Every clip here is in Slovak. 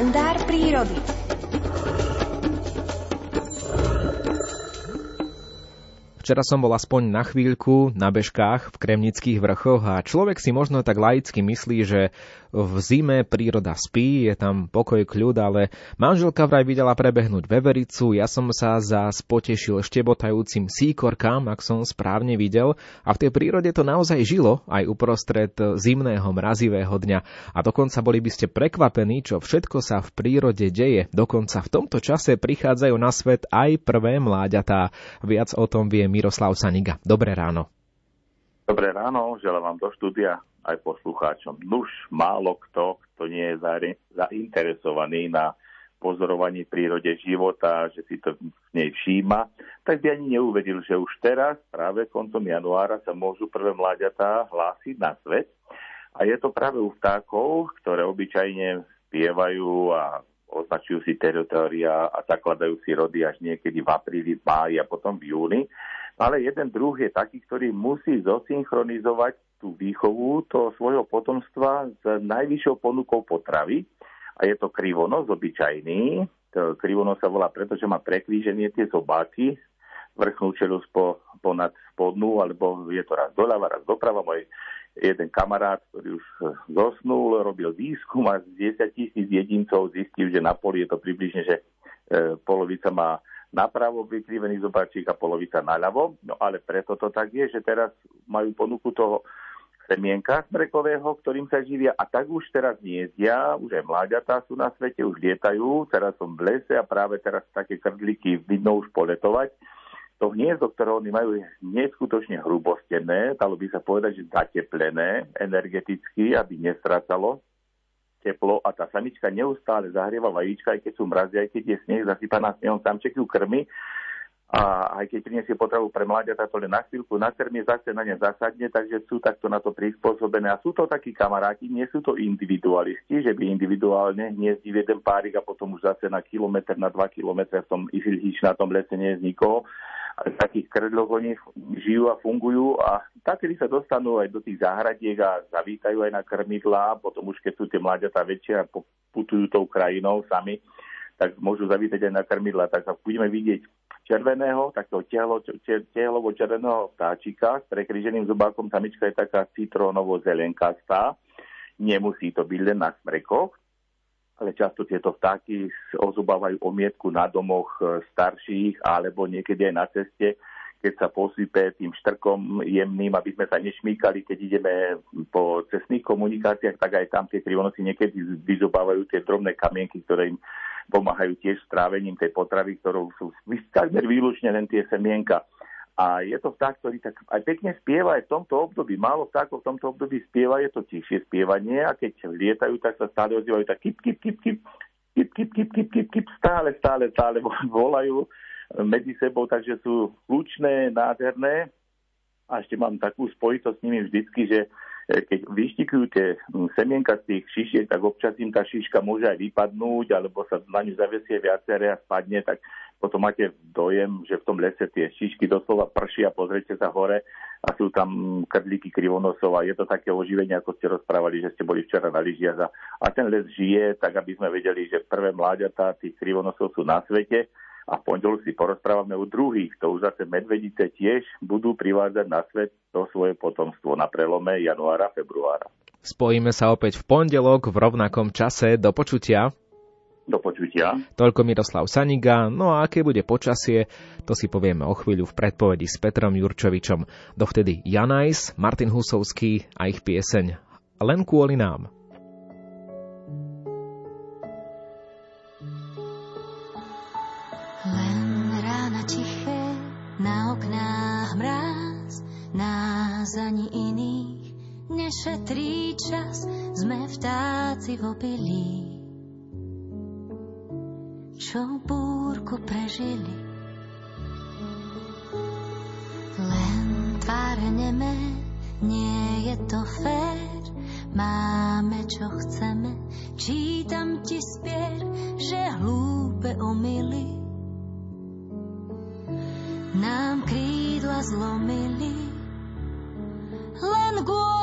kalendár prírody. Včera som bol aspoň na chvíľku na bežkách v Kremnických vrchoch a človek si možno tak laicky myslí, že v zime príroda spí, je tam pokoj, kľud, ale manželka vraj videla prebehnúť vevericu, ja som sa za potešil štebotajúcim síkorkám, ak som správne videl, a v tej prírode to naozaj žilo aj uprostred zimného mrazivého dňa. A dokonca boli by ste prekvapení, čo všetko sa v prírode deje. Dokonca v tomto čase prichádzajú na svet aj prvé mláďatá. Viac o tom vie Miroslav Saniga. Dobré ráno. Dobré ráno, želám vám do štúdia aj poslucháčom. Nuž málo kto, kto nie je zainteresovaný na pozorovaní prírode života, že si to v nej všíma, tak by ani neuvedil, že už teraz, práve koncom januára, sa môžu prvé mláďatá hlásiť na svet. A je to práve u vtákov, ktoré obyčajne spievajú a označujú si teritória a zakladajú si rody až niekedy v apríli, v máji a potom v júni. Ale jeden druh je taký, ktorý musí zosynchronizovať tú výchovu toho svojho potomstva s najvyššou ponukou potravy a je to krivonos obyčajný. To krivonos sa volá preto, že má prekríženie tie zobáky, vrchnú čelosť po, ponad spodnú, alebo je to raz doľava, raz doprava. Môj jeden kamarát, ktorý už zosnul, robil výskum a z 10 tisíc jedincov zistil, že na poli je to približne, že e, polovica má napravo vykrivený zobáčik a polovica naľavo. No ale preto to tak je, že teraz majú ponuku toho semienka smrekového, ktorým sa živia a tak už teraz hniezdia, už aj mláďatá sú na svete, už lietajú, teraz som v lese a práve teraz také krdliky vidno už poletovať. To hniezdo, ktoré oni majú, je neskutočne hrubostené, dalo by sa povedať, že zateplené energeticky, aby nestrácalo teplo a tá samička neustále zahrieva vajíčka, aj keď sú mrazy, aj keď je sneh zasypaná snehom, samček ju krmi a aj keď priniesie potravu pre mláďatá, to len na chvíľku nakrmie, zase na ne zasadne, takže sú takto na to prispôsobené. A sú to takí kamaráti, nie sú to individualisti, že by individuálne hniezdí jeden párik a potom už zase na kilometr, na dva kilometre v tom na tom lese nie je nikoho. Takých krdloch oni žijú a fungujú a takedy sa dostanú aj do tých záhradiek a zavítajú aj na krmidlá, potom už keď sú tie mláďatá väčšie a putujú tou krajinou sami, tak môžu zavítať aj na krmidla. Tak sa budeme vidieť červeného, takého tehlovo červeného vtáčika s prekryženým zubákom. Samička je taká citrónovo-zelenkastá. Nemusí to byť len na smrekoch, ale často tieto vtáky ozubávajú omietku na domoch e, starších alebo niekedy aj na ceste, keď sa posype tým štrkom jemným, aby sme sa nešmýkali, keď ideme po cestných komunikáciách, tak aj tam tie krivonosy niekedy vyzobávajú tie drobné kamienky, ktoré im pomáhajú tiež strávením tej potravy, ktorou sú takmer výlučne len tie semienka. A je to vták, ktorý tak aj pekne spieva aj v tomto období. Málo vtákov v tomto období spieva, je to tichšie spievanie a keď lietajú, tak sa stále ozývajú tak kip, kip, kip, kip, kip, kip, kip, kip, kip, kip, stále, stále, stále volajú medzi sebou, takže sú hlučné, nádherné. A ešte mám takú spojitosť s nimi vždycky, že E, keď vyštikujú tie semienka z tých šišiek, tak občas im tá šiška môže aj vypadnúť, alebo sa na ňu zavesie viaceré a spadne, tak potom máte dojem, že v tom lese tie šišky doslova pršia, pozrite sa hore a sú tam krdlíky krivonosov a je to také oživenie, ako ste rozprávali, že ste boli včera na lyžiach a, ten les žije, tak aby sme vedeli, že prvé mláďatá tých krivonosov sú na svete a v pondelok si porozprávame o druhých. To už zase medvedice tiež budú privádzať na svet to svoje potomstvo na prelome januára, februára. Spojíme sa opäť v pondelok v rovnakom čase. Do počutia. Do počutia. Toľko Miroslav Saniga. No a aké bude počasie, to si povieme o chvíľu v predpovedi s Petrom Jurčovičom. Dovtedy Janajs, Martin Husovský a ich pieseň Len kvôli nám. Na oknách mráz, nás ani iných nešetrí čas, sme vtáci v opilí. Čo búrku prežili, len tváre neme, nie je to fér, máme čo chceme, čítam ti spier, že hlúpe omily. Nám krídla zlomili len kvôli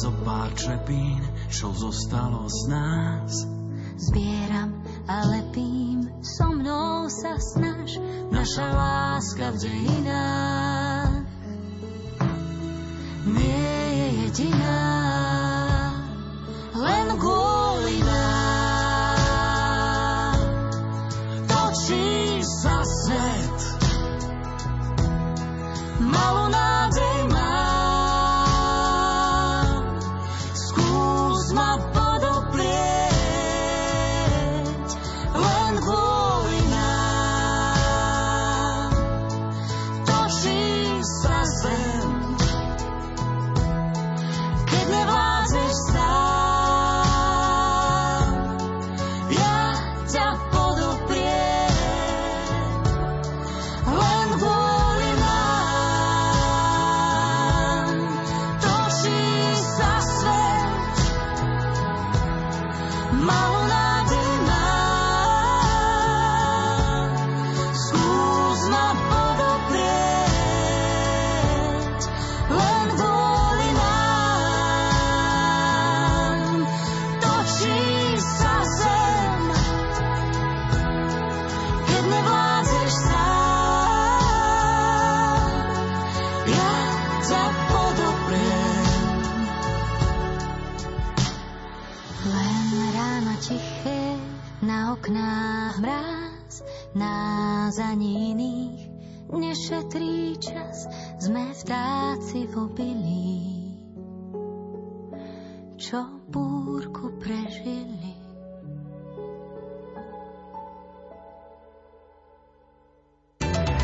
zo pár čepín, čo zostalo z nás. Zbieram a lepím, so mnou sa snaž, naša láska v dejinách. Nie je jediná, keď nevládzeš nešetrí čas, sme vtáci v obilí, čo búrku prežili.